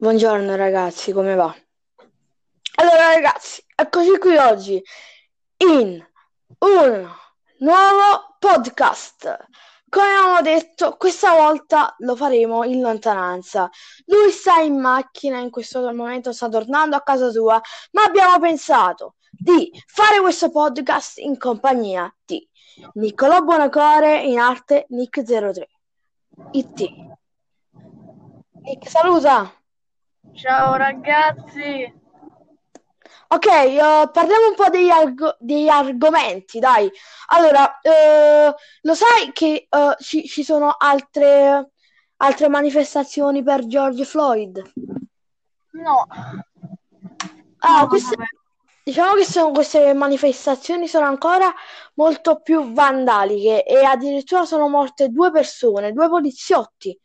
Buongiorno ragazzi, come va? Allora ragazzi, eccoci qui oggi in un nuovo podcast. Come abbiamo detto, questa volta lo faremo in lontananza. Lui sta in macchina, in questo momento sta tornando a casa sua, ma abbiamo pensato di fare questo podcast in compagnia di Niccolò Buonocore in arte Nick03. IT. Nick, saluta! Ciao ragazzi! Ok, uh, parliamo un po' degli, arg- degli argomenti, dai. Allora, uh, lo sai che uh, ci, ci, sono altre, altre manifestazioni per George Floyd? No. Ah, queste, diciamo che sono, queste manifestazioni sono ancora molto più vandaliche e addirittura sono morte due persone, due poliziotti.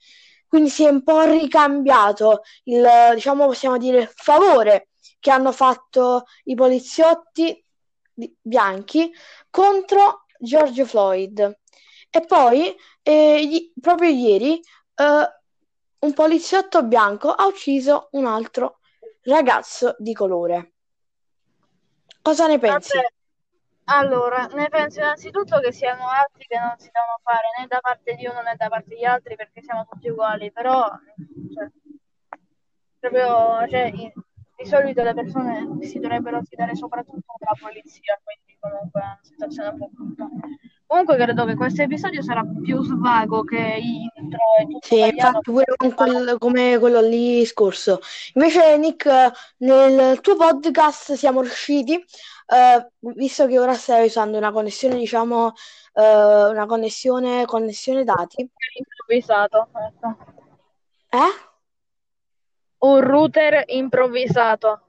Quindi si è un po' ricambiato il, diciamo, possiamo dire, favore che hanno fatto i poliziotti bianchi contro George Floyd. E poi, eh, gli, proprio ieri, eh, un poliziotto bianco ha ucciso un altro ragazzo di colore. Cosa ne pensi? Vabbè. Allora, ne penso innanzitutto che siano atti che non si devono fare né da parte di uno né da parte di altri perché siamo tutti uguali, però cioè, proprio cioè, di solito le persone si dovrebbero fidare soprattutto della polizia, quindi comunque è una situazione un po' brutta. Comunque credo che questo episodio sarà più svago che intro e tutto Sì, infatti pure con quel, come quello lì scorso. Invece Nick, nel tuo podcast siamo riusciti, eh, visto che ora stai usando una connessione, diciamo, eh, una connessione, connessione dati. Improvvisato. Ecco. Eh? Un router improvvisato.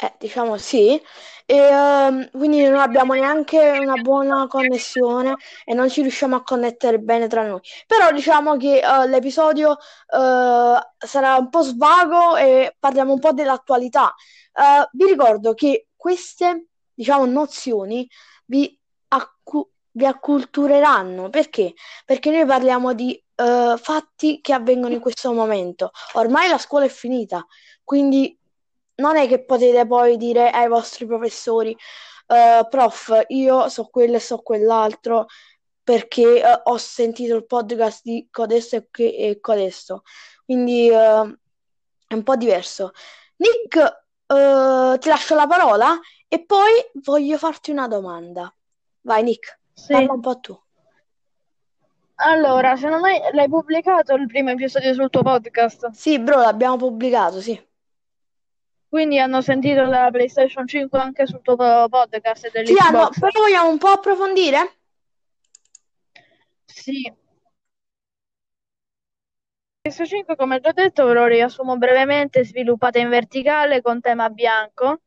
Eh, diciamo sì, e um, quindi non abbiamo neanche una buona connessione e non ci riusciamo a connettere bene tra noi. Però diciamo che uh, l'episodio uh, sarà un po' svago e parliamo un po' dell'attualità. Uh, vi ricordo che queste, diciamo, nozioni vi, accu- vi accultureranno. Perché? Perché noi parliamo di fatti che avvengono in questo momento. Ormai la scuola è finita, quindi non è che potete poi dire ai vostri professori, uh, prof, io so quello e so quell'altro perché uh, ho sentito il podcast di codesto e, che, e codesto. Quindi uh, è un po' diverso. Nick, ti lascio la parola e poi voglio farti una domanda. Vai Nick, sì. parla un po' tu. Allora, se non hai, l'hai pubblicato il primo episodio sul tuo podcast? Sì, bro, l'abbiamo pubblicato, sì. Quindi hanno sentito la PlayStation 5 anche sul tuo podcast Sì, hanno, però vogliamo un po' approfondire? Sì. PlayStation 5, come già detto, ve lo riassumo brevemente, sviluppata in verticale con tema bianco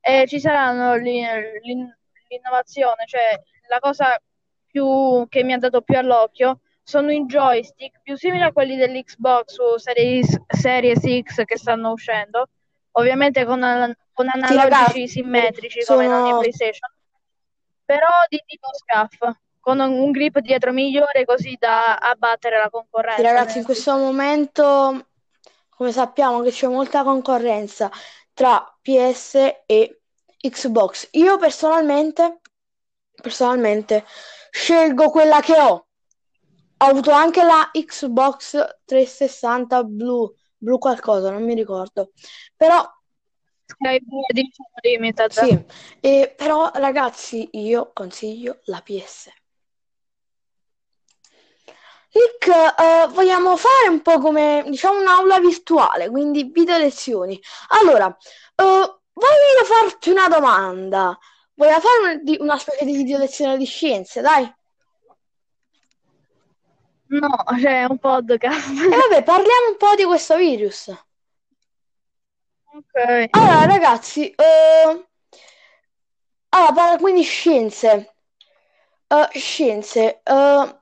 e ci saranno l'innovazione, cioè la cosa più, che mi ha dato più all'occhio sono i joystick più simili a quelli dell'Xbox o Series, Series X che stanno uscendo ovviamente con, con analogici ragazzi, simmetrici sono... come non PlayStation, però di tipo SCAF, con un grip dietro migliore così da abbattere la concorrenza. Sì, ragazzi, in questo momento, come sappiamo, che c'è molta concorrenza tra PS e Xbox. Io personalmente, personalmente scelgo quella che ho. Ho avuto anche la Xbox 360 blu blu qualcosa, non mi ricordo. Però Limited. Sì, e, però ragazzi io consiglio la PS. Nick, uh, vogliamo fare un po' come diciamo un'aula virtuale, quindi video lezioni. Allora, uh, voglio farti una domanda. Voglio fare una, una specie di video lezione di scienze, dai? No, c'è un podcast. E vabbè, parliamo un po' di questo virus. Ok. Allora, ragazzi, eh... allora, quindi scienze. Uh, scienze. Uh...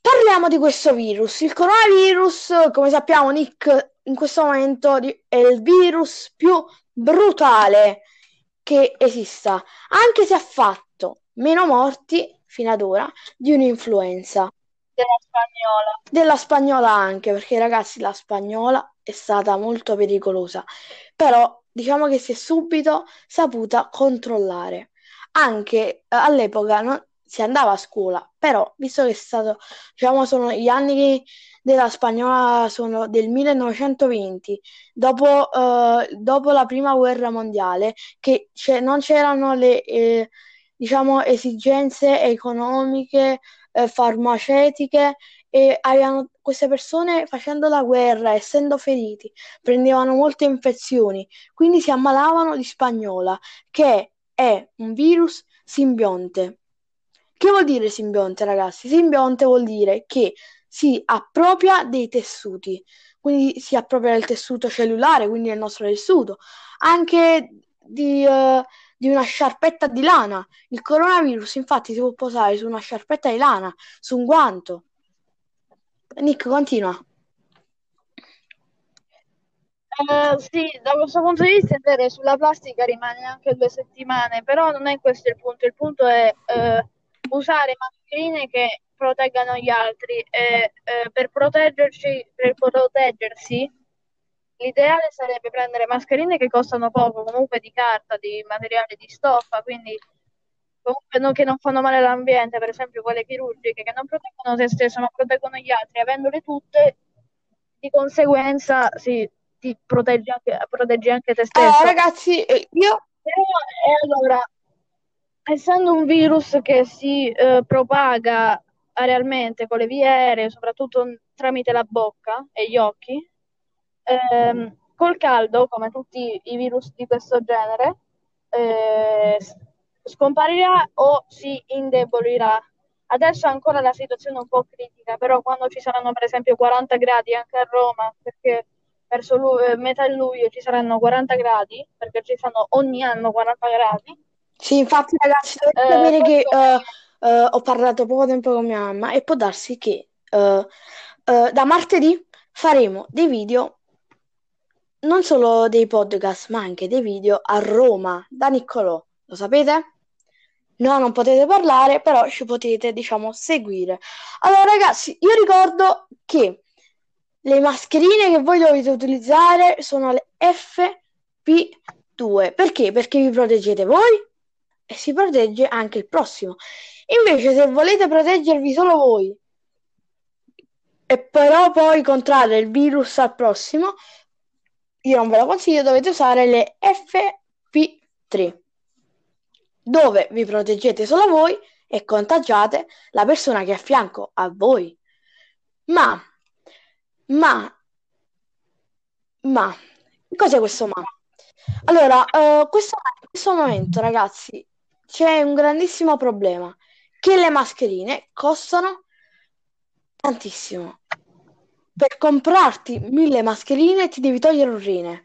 Parliamo di questo virus. Il coronavirus, come sappiamo, Nick, in questo momento è il virus più brutale che esista, anche se ha fatto meno morti fino ad ora di un'influenza della spagnola. Della spagnola anche, perché ragazzi la spagnola è stata molto pericolosa, però diciamo che si è subito saputa controllare. Anche eh, all'epoca non si andava a scuola, però visto che è stato, diciamo, sono gli anni della spagnola sono del 1920, dopo, eh, dopo la prima guerra mondiale, che non c'erano le eh, diciamo, esigenze economiche, eh, farmaceutiche e avevano, queste persone facendo la guerra, essendo feriti, prendevano molte infezioni, quindi si ammalavano di spagnola, che è un virus simbionte. Che vuol dire simbionte, ragazzi? Simbionte vuol dire che si appropria dei tessuti, quindi si appropria del tessuto cellulare, quindi del nostro tessuto, anche di, uh, di una sciarpetta di lana. Il coronavirus, infatti, si può posare su una sciarpetta di lana, su un guanto. Nick, continua. Uh, sì, da questo punto di vista è vero, sulla plastica rimane anche due settimane, però non è questo il punto. Il punto è uh, usare mascherine che proteggano gli altri e uh, per proteggerci, per proteggersi, l'ideale sarebbe prendere mascherine che costano poco, comunque di carta, di materiale di stoffa, quindi comunque non, che non fanno male all'ambiente, per esempio quelle chirurgiche che non proteggono se stesso ma proteggono gli altri, avendole tutte, di conseguenza sì, ti proteggi anche, proteggi anche te stesso. Allora, ragazzi, eh, io... Però, e allora, essendo un virus che si eh, propaga arealmente con le vie aeree, soprattutto tramite la bocca e gli occhi, ehm, col caldo, come tutti i virus di questo genere, eh, scomparirà o si indebolirà. Adesso è ancora la situazione un po' critica, però quando ci saranno per esempio 40 gradi anche a Roma, perché verso lu- eh, metà luglio ci saranno 40 gradi, perché ci fanno ogni anno 40 gradi. Sì, infatti ragazzi, dovete eh, sapere che uh, uh, ho parlato poco tempo con mia mamma e può darsi che uh, da martedì faremo dei video, non solo dei podcast, ma anche dei video a Roma, da Niccolò. Lo sapete? No, non potete parlare, però ci potete, diciamo, seguire. Allora, ragazzi, io ricordo che le mascherine che voi dovete utilizzare sono le FP2. Perché? Perché vi proteggete voi e si protegge anche il prossimo. Invece, se volete proteggervi solo voi e però poi contrarre il virus al prossimo, io non ve lo consiglio, dovete usare le FP3 dove vi proteggete solo voi e contagiate la persona che è a fianco a voi. Ma, ma, ma, cos'è questo ma? Allora, uh, questo, in questo momento, ragazzi, c'è un grandissimo problema, che le mascherine costano tantissimo. Per comprarti mille mascherine ti devi togliere un rine,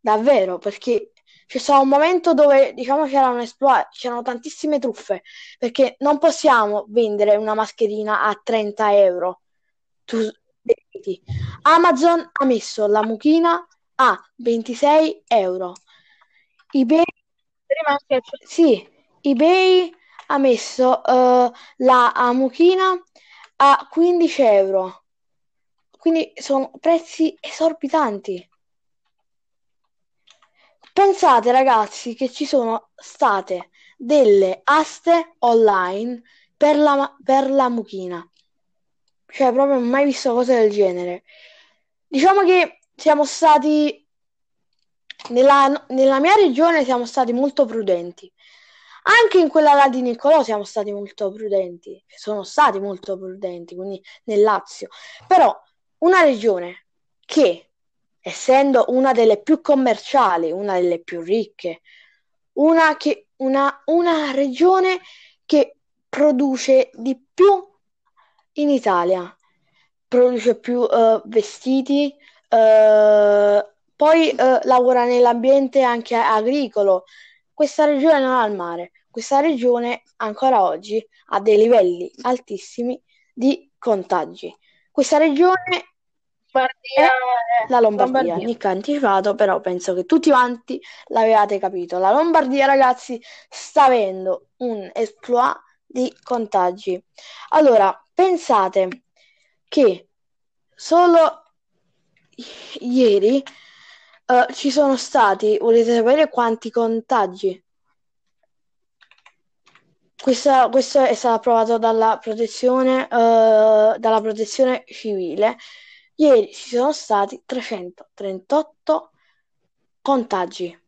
davvero, perché c'è stato un momento dove diciamo c'era un esploit, c'erano tantissime truffe perché non possiamo vendere una mascherina a 30 euro. Tu, Amazon ha messo la mucchina a 26 euro. eBay, sì, eBay ha messo uh, la mucchina a 15 euro. Quindi sono prezzi esorbitanti. Pensate ragazzi che ci sono state delle aste online per la, per la mucchina. Cioè, proprio mai visto cose del genere. Diciamo che siamo stati, nella, nella mia regione siamo stati molto prudenti. Anche in quella là di Niccolò siamo stati molto prudenti, sono stati molto prudenti, quindi nel Lazio. Però una regione che essendo una delle più commerciali, una delle più ricche, una, che, una, una regione che produce di più in Italia, produce più uh, vestiti, uh, poi uh, lavora nell'ambiente anche agricolo. Questa regione non ha il mare, questa regione ancora oggi ha dei livelli altissimi di contagi. Questa regione Lombardia, la Lombardia. Lombardia. Nick ha anticipato, però penso che tutti quanti l'avevate capito. La Lombardia, ragazzi, sta avendo un exploit di contagi. Allora, pensate che solo ieri uh, ci sono stati, volete sapere quanti contagi? Questa, questo è stato approvato dalla protezione, uh, dalla protezione civile. Ieri ci sono stati 338 contagi.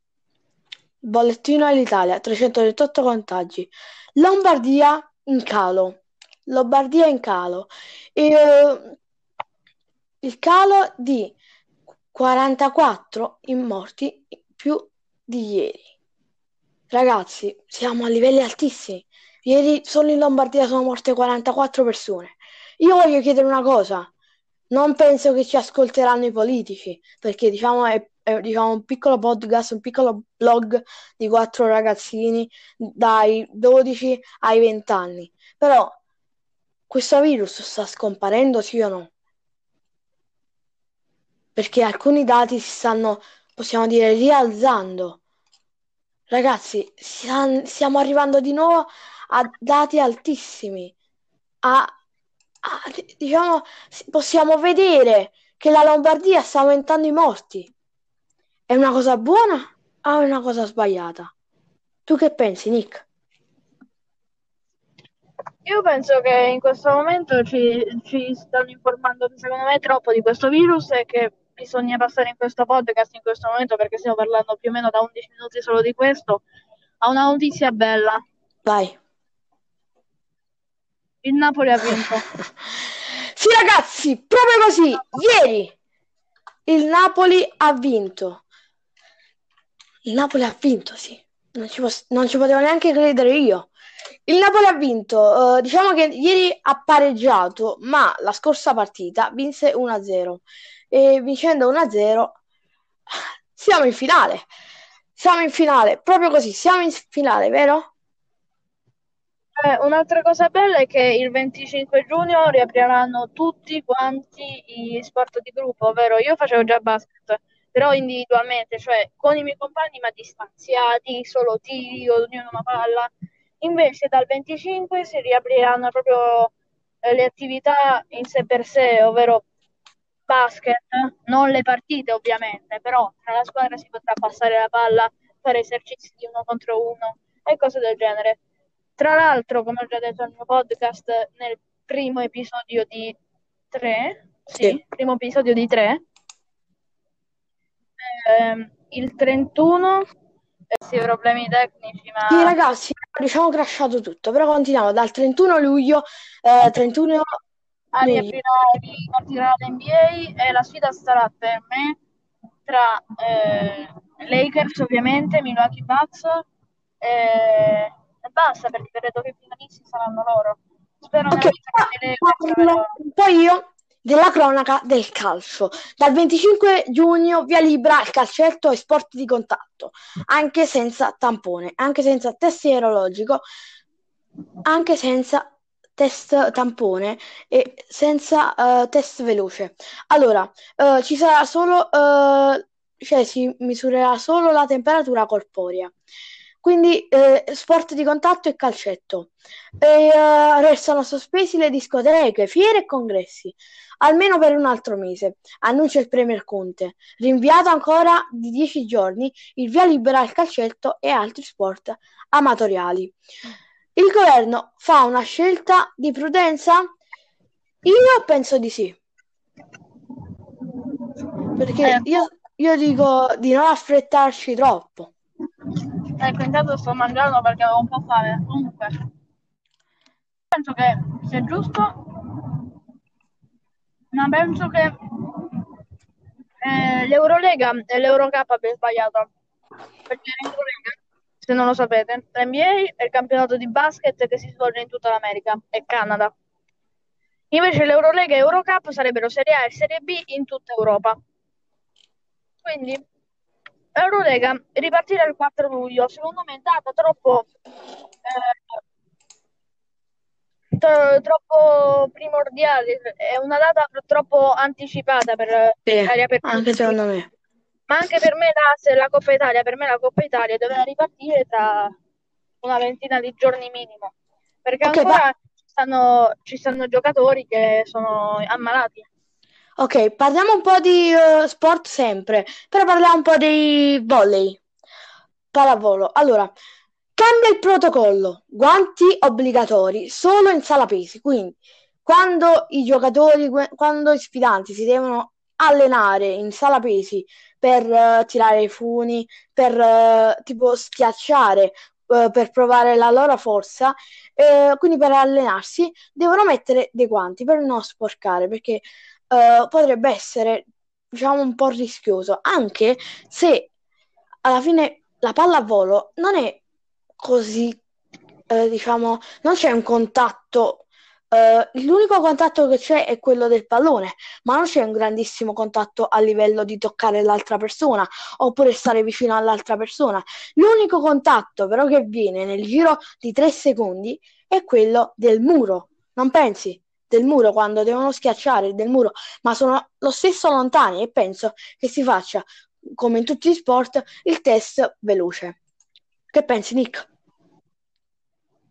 Bollettino all'Italia, 338 contagi. Lombardia in calo. Lombardia in calo. E, uh, il calo di 44 in morti più di ieri. Ragazzi, siamo a livelli altissimi. Ieri solo in Lombardia sono morte 44 persone. Io voglio chiedere una cosa. Non penso che ci ascolteranno i politici, perché diciamo è, è diciamo, un piccolo podcast, un piccolo blog di quattro ragazzini dai 12 ai 20 anni. Però questo virus sta scomparendo, sì o no? Perché alcuni dati si stanno, possiamo dire, rialzando. Ragazzi, stiamo arrivando di nuovo a dati altissimi. A, a, diciamo, possiamo vedere che la Lombardia sta aumentando i morti. È una cosa buona o è una cosa sbagliata? Tu che pensi, Nick? Io penso che in questo momento ci, ci stanno informando, secondo me, troppo di questo virus e che bisogna passare in questo podcast in questo momento perché stiamo parlando più o meno da 11 minuti solo di questo, a una notizia bella. Vai. Il Napoli ha vinto. sì ragazzi, proprio così, ieri il Napoli ha vinto. Il Napoli ha vinto, sì. Non ci, posso, non ci potevo neanche credere io. Il Napoli ha vinto, uh, diciamo che ieri ha pareggiato, ma la scorsa partita vinse 1-0 e vincendo 1-0 siamo in finale. Siamo in finale, proprio così, siamo in finale, vero? Eh, un'altra cosa bella è che il 25 giugno riapriranno tutti quanti gli sport di gruppo, ovvero io facevo già basket, però individualmente, cioè con i miei compagni ma distanziati, solo tiri, ognuno una palla. Invece dal 25 si riapriranno proprio eh, le attività in sé per sé, ovvero basket, non le partite ovviamente, però tra la squadra si potrà passare la palla, fare esercizi di uno contro uno e cose del genere. Tra l'altro, come ho già detto nel mio podcast, nel primo episodio di tre, sì, sì. primo episodio di tre, ehm, il 31 eh, sì, problemi tecnici, ma... Sì, ragazzi, diciamo crashato tutto, però continuiamo dal 31 luglio, eh, 31 a ripartirà l'NBA e la sfida sarà per me tra eh, Lakers ovviamente, Milwaukee Bucks e, e basta perché credo che i finalisti saranno loro. Spero okay. Lakers, Poi io della cronaca del calcio. Dal 25 giugno via libera il calcetto e sport di contatto, anche senza tampone, anche senza test sierologico, anche senza test tampone e senza uh, test veloce. Allora, uh, ci sarà solo, uh, cioè si misurerà solo la temperatura corporea. Quindi eh, sport di contatto e calcetto. E, restano sospesi le discoteche, fiere e congressi, almeno per un altro mese, annuncia il Premier Conte. Rinviato ancora di dieci giorni il via libera al calcetto e altri sport amatoriali. Il governo fa una scelta di prudenza? Io penso di sì. Perché eh. io, io dico di non affrettarci troppo. Ecco, intanto sto mangiando perché avevo un po' fame. Comunque, penso che sia giusto, ma penso che eh, l'Eurolega e l'Eurocup abbia sbagliato. Perché l'Eurolega se non lo sapete. L'NBA è il campionato di basket che si svolge in tutta l'America e Canada. Invece l'Eurolega e Eurocup sarebbero Serie A e Serie B in tutta Europa. Quindi Eurolega ripartirà il 4 luglio, secondo me è data troppo eh, tro- troppo primordiale, è una data troppo anticipata per sì, anche secondo me. Ma anche per me la, la Coppa Italia, per me la Coppa Italia doveva ripartire tra una ventina di giorni minimo. Perché okay, ancora ma... ci, stanno, ci stanno giocatori che sono ammalati. Ok, parliamo un po' di uh, sport sempre, però parliamo un po' di volley, pallavolo. Allora, cambia il protocollo, guanti obbligatori solo in sala pesi, quindi quando i giocatori, quando i sfidanti si devono allenare in sala pesi per uh, tirare i funi, per uh, tipo schiacciare, uh, per provare la loro forza, quindi per allenarsi, devono mettere dei guanti per non sporcare, perché potrebbe essere, diciamo, un po' rischioso, anche se alla fine la pallavolo non è così, diciamo, non c'è un contatto Uh, l'unico contatto che c'è è quello del pallone, ma non c'è un grandissimo contatto a livello di toccare l'altra persona oppure stare vicino all'altra persona. L'unico contatto però che viene nel giro di tre secondi è quello del muro. Non pensi? Del muro quando devono schiacciare del muro, ma sono lo stesso lontani e penso che si faccia, come in tutti gli sport, il test veloce. Che pensi, Nick?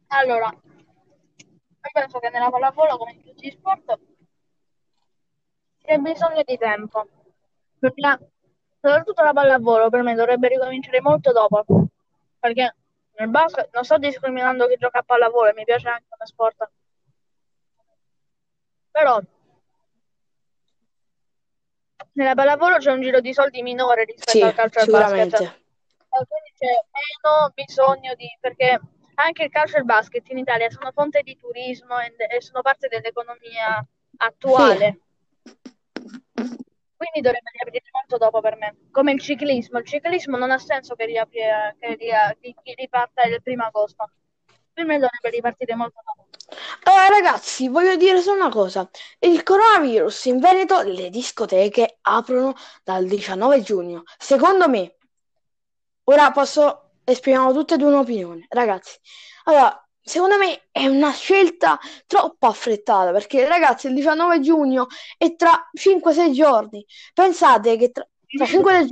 Allora, io penso che nella pallavolo, come in tutti gli sport, c'è bisogno di tempo. Perché soprattutto la pallavolo per me dovrebbe ricominciare molto dopo. Perché nel basket non sto discriminando chi gioca a pallavolo, mi piace anche come sport. Però nella pallavolo c'è un giro di soldi minore rispetto sì, al calcio e al basket. E quindi c'è meno bisogno di perché anche il calcio e il basket in Italia sono fonte di turismo e, e sono parte dell'economia attuale. Sì. Quindi dovrebbe riaprire molto dopo per me. Come il ciclismo. Il ciclismo non ha senso che, riapri, che, che riparta il primo agosto. Per me dovrebbe ripartire molto dopo. Allora, ragazzi, voglio dire solo una cosa. Il coronavirus in Veneto, le discoteche aprono dal 19 giugno. Secondo me, ora posso esprimiamo tutte e due un'opinione. Ragazzi, allora, secondo me è una scelta troppo affrettata perché, ragazzi, il 19 giugno è tra 5-6 giorni. Pensate che tra, tra 5-6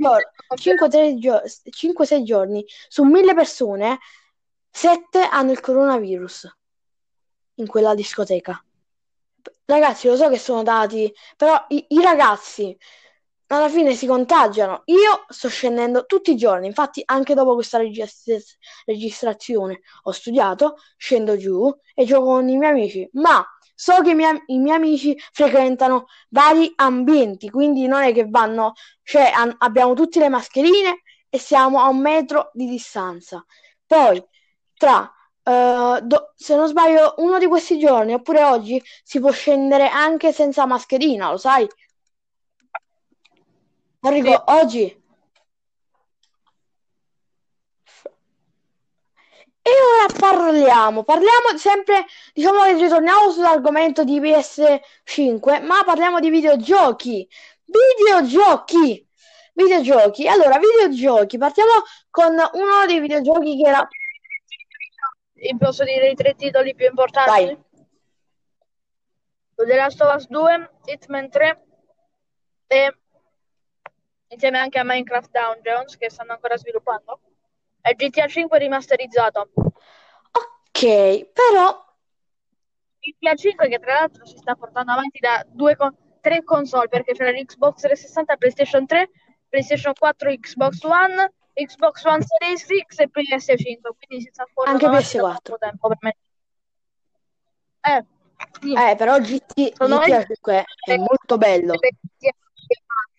giorni, 5-6 giorni su 1000 persone, 7 hanno il coronavirus in quella discoteca. Ragazzi, lo so che sono dati, però i, i ragazzi alla fine si contagiano. Io sto scendendo tutti i giorni, infatti anche dopo questa regist- registrazione ho studiato, scendo giù e gioco con i miei amici, ma so che i miei, i miei amici frequentano vari ambienti, quindi non è che vanno, cioè an- abbiamo tutte le mascherine e siamo a un metro di distanza. Poi, tra Uh, do- se non sbaglio, uno di questi giorni oppure oggi si può scendere anche senza mascherina, lo sai? Arrivo sì. oggi. E ora parliamo, parliamo sempre, diciamo che ritorniamo sull'argomento di PS5, ma parliamo di videogiochi. Videogiochi! Videogiochi. Allora, videogiochi. Partiamo con uno dei videogiochi che era... Posso dire i tre titoli più importanti? Vai. The Last of Us 2, Hitman 3 e insieme anche a Minecraft Dungeons che stanno ancora sviluppando. È GTA 5 rimasterizzato. Ok, però GTA 5 che tra l'altro si sta portando avanti da due con- tre console perché c'è l'Xbox 360, PlayStation 3, PlayStation 4, Xbox One, Xbox One Series X e PS5, quindi si sta portando anche PS4. tempo per me. Eh, sì. eh però GT- GTA 5 è molto bello.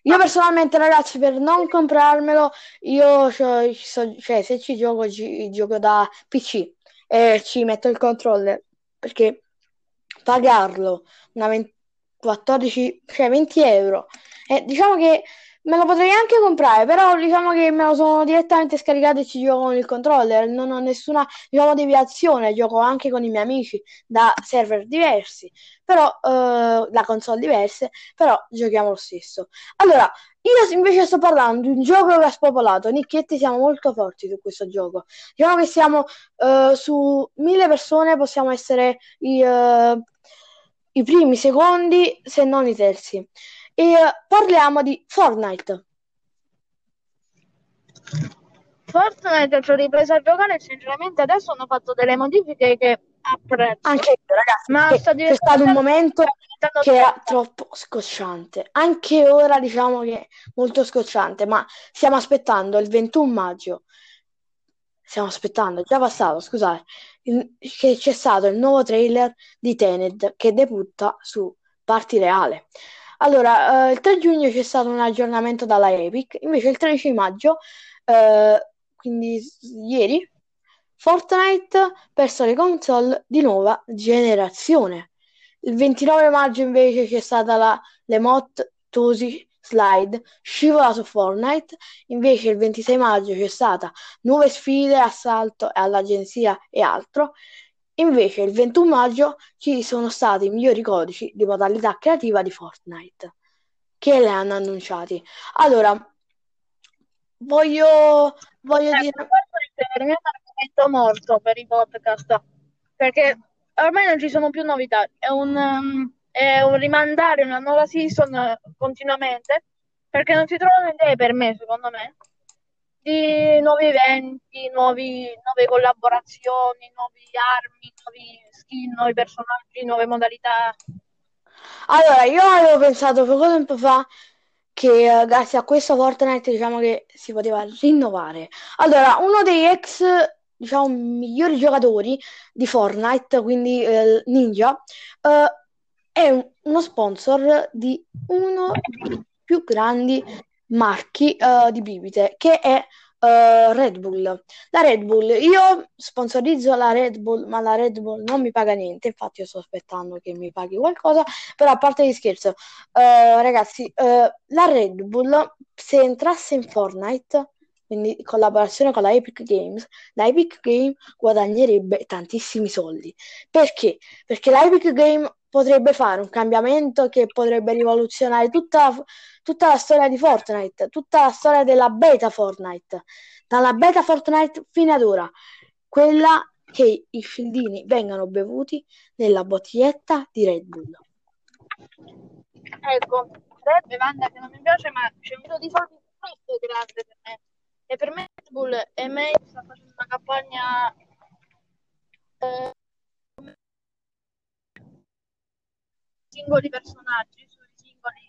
Io personalmente, ragazzi, per non comprarmelo, io cioè, cioè se ci gioco, ci gioco da PC e ci metto il controller perché pagarlo una 20, 14, cioè 20 euro, e diciamo che Me lo potrei anche comprare, però diciamo che me lo sono direttamente scaricato e ci gioco con il controller. Non ho nessuna diciamo, deviazione, gioco anche con i miei amici da server diversi, però eh, da console diverse, però giochiamo lo stesso. Allora, io invece sto parlando di un gioco che ha spopolato. Nicchietti siamo molto forti su questo gioco. Diciamo che siamo eh, su mille persone, possiamo essere i, eh, i primi, secondi, se non i terzi e parliamo di Fortnite. Fortnite ci ho ripreso a giocare sinceramente adesso hanno fatto delle modifiche che apprezzo. Anche io, ragazzi, Ma sta c'è stato un momento che era troppo. scocciante. Anche ora diciamo che è molto scocciante, ma stiamo aspettando il 21 maggio. Stiamo aspettando, è già passato, scusate, che c'è stato il nuovo trailer di Tenet che debutta su Party Reale. Allora, eh, il 3 giugno c'è stato un aggiornamento dalla Epic, invece il 13 maggio, eh, quindi ieri, Fortnite perso le console di nuova generazione. Il 29 maggio invece c'è stata la l'emote Tosi Slide scivola su Fortnite, invece il 26 maggio c'è stata nuove sfide, assalto all'agenzia e altro. Invece il 21 maggio ci sono stati i migliori codici di modalità creativa di Fortnite che le hanno annunciati. Allora, voglio, voglio Ecco, dire... questo è per me un argomento morto per i podcast, perché ormai non ci sono più novità, è un, um, è un rimandare una nuova season eh, continuamente, perché non si trovano idee per me, secondo me, di nuovi eventi, nuovi, nuove collaborazioni, nuove armi, nuovi skin, nuovi personaggi, nuove modalità. Allora, io avevo pensato poco tempo fa che eh, grazie a questo Fortnite diciamo che si poteva rinnovare. Allora, uno dei ex, diciamo, migliori giocatori di Fortnite, quindi eh, Ninja, eh, è un- uno sponsor di uno dei più grandi marchi eh, di bibite, che è eh, Red Bull. La Red Bull, io sponsorizzo la Red Bull, ma la Red Bull non mi paga niente, infatti io sto aspettando che mi paghi qualcosa, però a parte di scherzo, eh, ragazzi, la Red Bull se entrasse in Fortnite, quindi in collaborazione con la Epic Games, la Epic Game guadagnerebbe tantissimi soldi. Perché? Perché la Epic Game potrebbe fare un cambiamento che potrebbe rivoluzionare tutta, tutta la storia di Fortnite, tutta la storia della beta Fortnite, dalla beta Fortnite fino ad ora, quella che i fildini vengano bevuti nella bottiglietta di Red Bull. Ecco, Red bevanda che non mi piace, ma c'è un video di soldi troppo grande per me. E per me Red Bull e me sta facendo una campagna eh, singoli personaggi, sui singoli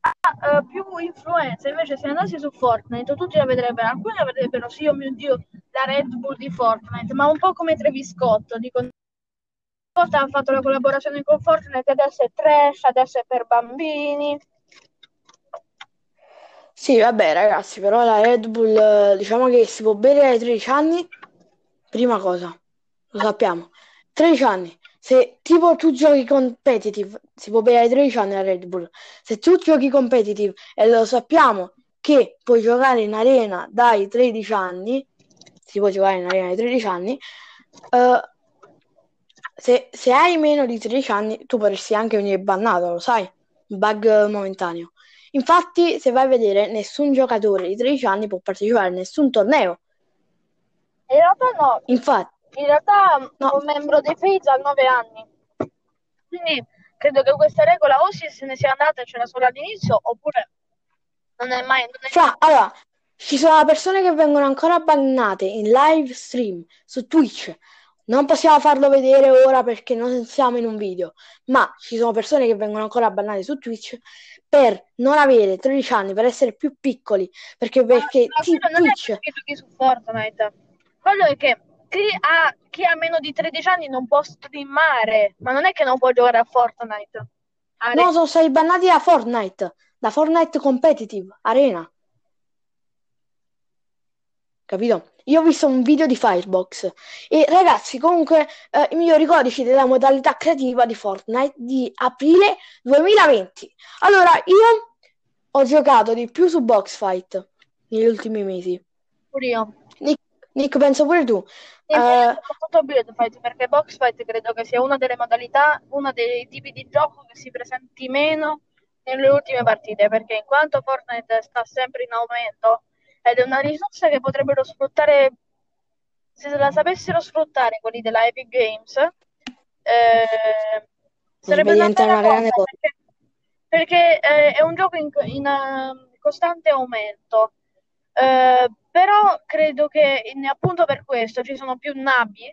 ha eh, più influenza. Invece, se andassi su Fortnite, tutti la vedrebbero. Alcuni la vedrebbero, sì, oh mio Dio, la Red Bull di Fortnite, ma un po' come Travis Scott. Dicono, Scott ha fatto la collaborazione con Fortnite, adesso è trash, adesso è per bambini. Sì, vabbè, ragazzi, però la Red Bull, diciamo che si può bere ai 13 anni, prima cosa, lo sappiamo. 13 anni. Se tipo tu giochi competitive, si può bere ai 13 anni la Red Bull. Se tu giochi competitive e lo sappiamo che puoi giocare in arena dai 13 anni, si può giocare in arena dai 13 anni, eh, se, se hai meno di 13 anni tu potresti anche venire bannato, lo sai? Bug momentaneo. Infatti, se vai a vedere, nessun giocatore di 13 anni può partecipare a nessun torneo. In realtà no, Infatti, in realtà No. un membro dei Fates ha 9 anni. Quindi credo che questa regola o si- se ne sia andata e c'era solo all'inizio, oppure non è mai... non è- fra, allora, ci sono persone che vengono ancora bannate in live stream su Twitch. Non possiamo farlo vedere ora perché non siamo in un video, ma ci sono persone che vengono ancora bannate su Twitch per non avere 13 anni, per essere più piccoli, perché, perché Ma ti- quello non è Twitch... perché giochi su Fortnite. Quello è che chi ha, chi ha meno di 13 anni non può streamare, ma non è che non può giocare a Fortnite. Ah, No, sono stati bannati da Fortnite, da Fortnite Competitive Arena. Capito? Io ho visto un video di Firebox e ragazzi, comunque, eh, i migliori codici della modalità creativa di Fortnite di aprile 2020. Allora, io ho giocato di più su Boxfight negli ultimi mesi. pure io. Nick, penso pure tu. Poi soprattutto Build Fight, perché Box Fight credo che sia una delle modalità, uno dei tipi di gioco che si presenti meno nelle ultime partite, perché in quanto Fortnite sta sempre in aumento ed è una risorsa che potrebbero sfruttare, se la sapessero sfruttare quelli della Epic Games, eh, sarebbe una bella cosa, perché, perché, eh, è un gioco in, in, eh, costante aumento. Eh, però credo che appunto per questo ci sono più navi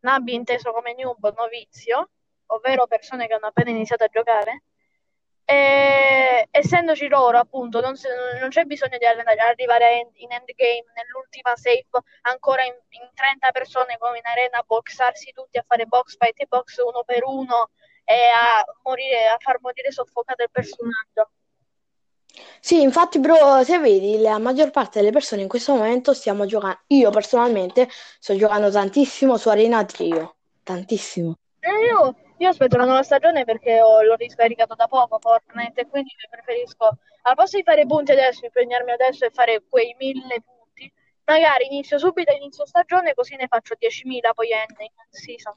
Nabi inteso come noob, novizio, ovvero persone che hanno appena iniziato a giocare. E, essendoci loro, appunto, non, non c'è bisogno di arrivare in, endgame, nell'ultima save, ancora in, in, 30 persone come in arena, boxarsi tutti a fare box fight e box uno per uno e a, morire, a far morire soffocato il personaggio. Sì, infatti, bro, se vedi, la maggior parte delle persone in questo momento stiamo giocando. Io personalmente sto giocando tantissimo su Arena Trio. Tantissimo. Eh, io, io, aspetto la nuova stagione perché ho, l'ho riscaricato da poco Fortnite quindi preferisco al posto di fare punti adesso, impegnarmi adesso e fare quei mille punti, magari inizio subito inizio stagione così ne faccio 10.000 poi end in season.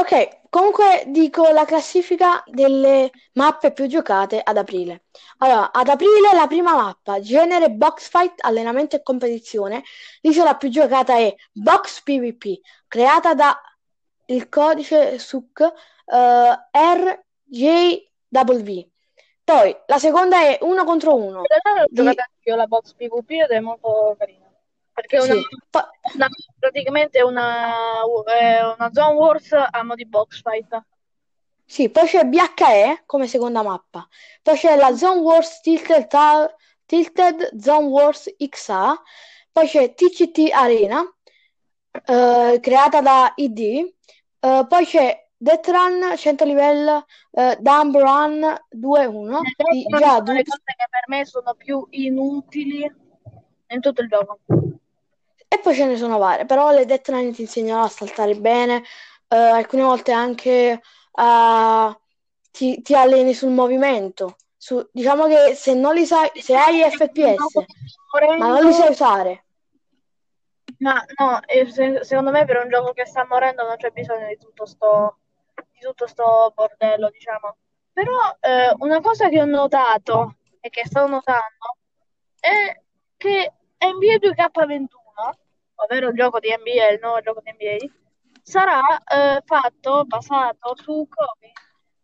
Ok, comunque dico la classifica delle mappe più giocate ad aprile. Allora, ad aprile la prima mappa, genere box fight, allenamento e competizione. L'isola più giocata è Box PvP, creata da il codice SUC eh, RJW. Poi la seconda è uno contro uno. In realtà l'ho giocata anche io la box PvP ed è molto carina. Perché è una, sì. una, praticamente una, una Zone Wars a mo' di box fight. Sì, poi c'è BHE come seconda mappa. Poi c'è la Zone Wars Tilted, Tilted Zone Wars XA. Poi c'è TCT Arena, eh, creata da ID. Uh, poi c'è Death Run 100 livello, uh, Dump Run 2-1. Di, già, due cose che per me sono più inutili in tutto il gioco. E poi ce ne sono varie, però le Run ti insegnano a saltare bene, uh, alcune volte anche uh, ti, ti, alleni sul movimento. Su, diciamo che se non li sai, se hai FPS, ma non li sai usare ma no, secondo me per un gioco che sta morendo non c'è bisogno di tutto sto, di tutto sto bordello, diciamo. Però eh, una cosa che ho notato e che sto notando è che NBA 2K21, ovvero il gioco di NBA, il nuovo gioco di NBA, sarà eh, fatto, basato su Kobe.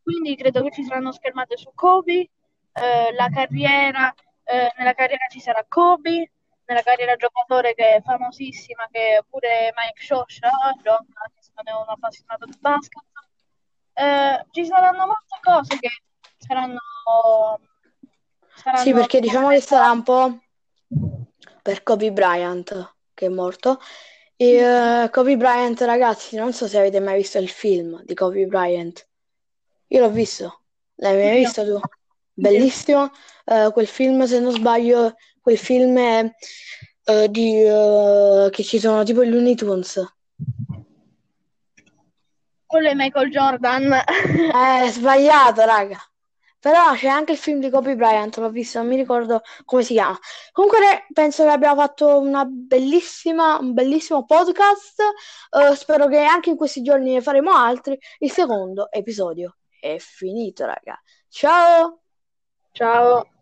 Quindi credo che ci saranno schermate su Kobe, eh, la carriera, eh, nella carriera ci sarà Kobe, nella carriera giocatore che è famosissima, che pure Mike Shosha gioca, non è un appassionato di basket. Eh, ci saranno molte cose che saranno, saranno... Sì, perché diciamo che sarà un po' per Kobe Bryant, che è morto. E uh, Kobe Bryant, ragazzi, non so se avete mai visto il film di Kobe Bryant. Io l'ho visto. L'hai mai visto tu? Bellissimo. Uh, quel film, se non sbaglio, quel film è, uh, di, che ci sono tipo i Looney Tunes. Quello è Michael Jordan. È sbagliato, raga. Però c'è anche il film di Kobe Bryant, l'ho visto, non mi ricordo come si chiama. Comunque penso che abbiamo fatto una bellissima, un bellissimo podcast. Uh, spero che anche in questi giorni ne faremo altri. Il secondo episodio è finito, raga. Ciao! Ciao!